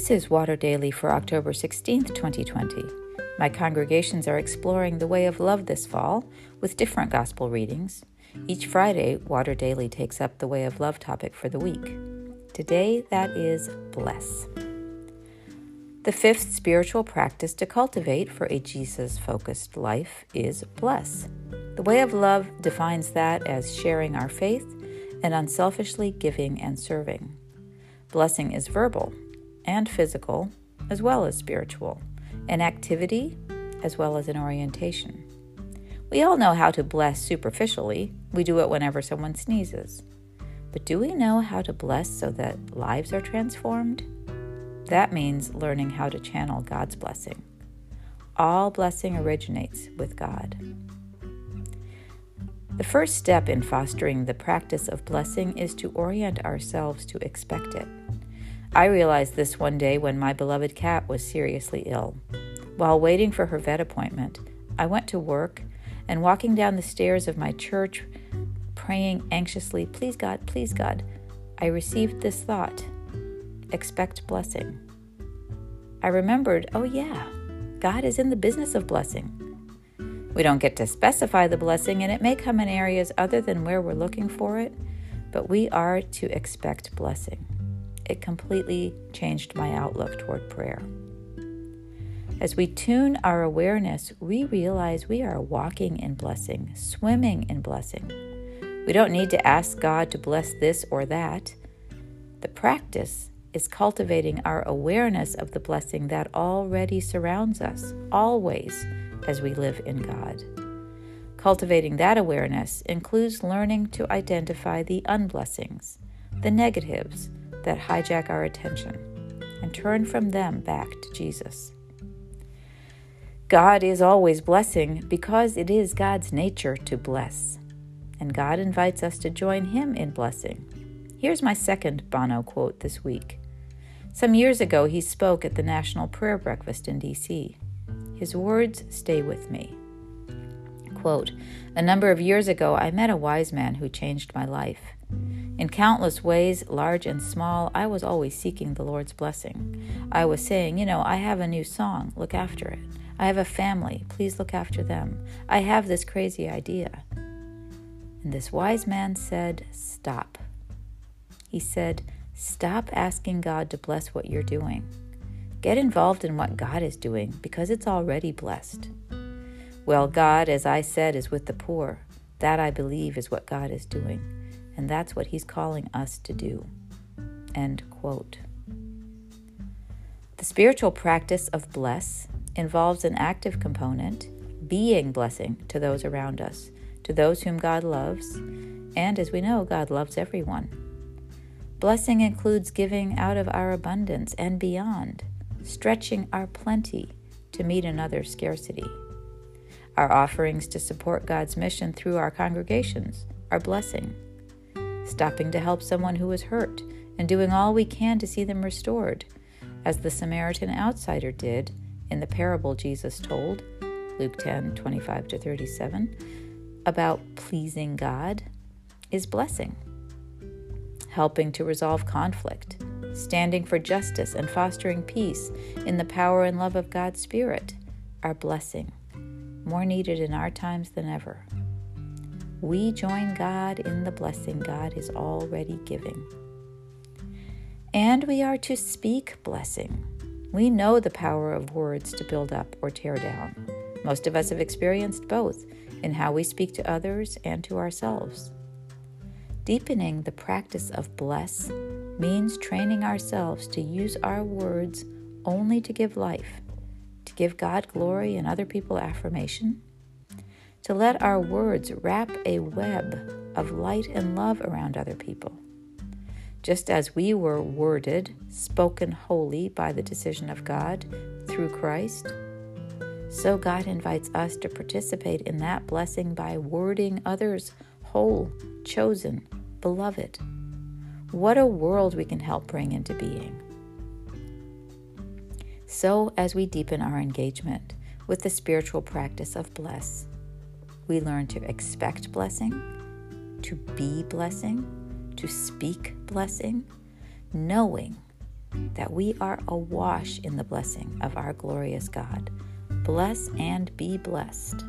This is Water Daily for October 16th, 2020. My congregations are exploring the way of love this fall with different gospel readings. Each Friday, Water Daily takes up the way of love topic for the week. Today, that is bless. The fifth spiritual practice to cultivate for a Jesus focused life is bless. The way of love defines that as sharing our faith and unselfishly giving and serving. Blessing is verbal and physical, as well as spiritual, an activity as well as an orientation. We all know how to bless superficially. We do it whenever someone sneezes. But do we know how to bless so that lives are transformed? That means learning how to channel God's blessing. All blessing originates with God. The first step in fostering the practice of blessing is to orient ourselves to expect it. I realized this one day when my beloved cat was seriously ill. While waiting for her vet appointment, I went to work and walking down the stairs of my church, praying anxiously, Please God, please God, I received this thought expect blessing. I remembered, oh yeah, God is in the business of blessing. We don't get to specify the blessing, and it may come in areas other than where we're looking for it, but we are to expect blessing it completely changed my outlook toward prayer. As we tune our awareness, we realize we are walking in blessing, swimming in blessing. We don't need to ask God to bless this or that. The practice is cultivating our awareness of the blessing that already surrounds us, always, as we live in God. Cultivating that awareness includes learning to identify the unblessings, the negatives, that hijack our attention and turn from them back to Jesus. God is always blessing because it is God's nature to bless, and God invites us to join Him in blessing. Here's my second Bono quote this week. Some years ago, he spoke at the National Prayer Breakfast in D.C. His words stay with me. Quote, A number of years ago, I met a wise man who changed my life. In countless ways, large and small, I was always seeking the Lord's blessing. I was saying, you know, I have a new song, look after it. I have a family, please look after them. I have this crazy idea. And this wise man said, Stop. He said, Stop asking God to bless what you're doing. Get involved in what God is doing because it's already blessed. Well, God, as I said, is with the poor. That I believe is what God is doing and that's what he's calling us to do. End quote. The spiritual practice of bless involves an active component, being blessing to those around us, to those whom God loves, and as we know, God loves everyone. Blessing includes giving out of our abundance and beyond, stretching our plenty to meet another's scarcity. Our offerings to support God's mission through our congregations are blessing stopping to help someone who is hurt, and doing all we can to see them restored, as the Samaritan outsider did in the parable Jesus told, Luke 10 25 to 37, about pleasing God, is blessing. Helping to resolve conflict, standing for justice, and fostering peace in the power and love of God's Spirit are blessing, more needed in our times than ever we join God in the blessing God is already giving. And we are to speak blessing. We know the power of words to build up or tear down. Most of us have experienced both in how we speak to others and to ourselves. Deepening the practice of bless means training ourselves to use our words only to give life, to give God glory and other people affirmation, to let our words wrap a web of light and love around other people. Just as we were worded, spoken holy by the decision of God through Christ, so God invites us to participate in that blessing by wording others whole, chosen, beloved. What a world we can help bring into being. So, as we deepen our engagement with the spiritual practice of bless, we learn to expect blessing, to be blessing, to speak blessing, knowing that we are awash in the blessing of our glorious God. Bless and be blessed.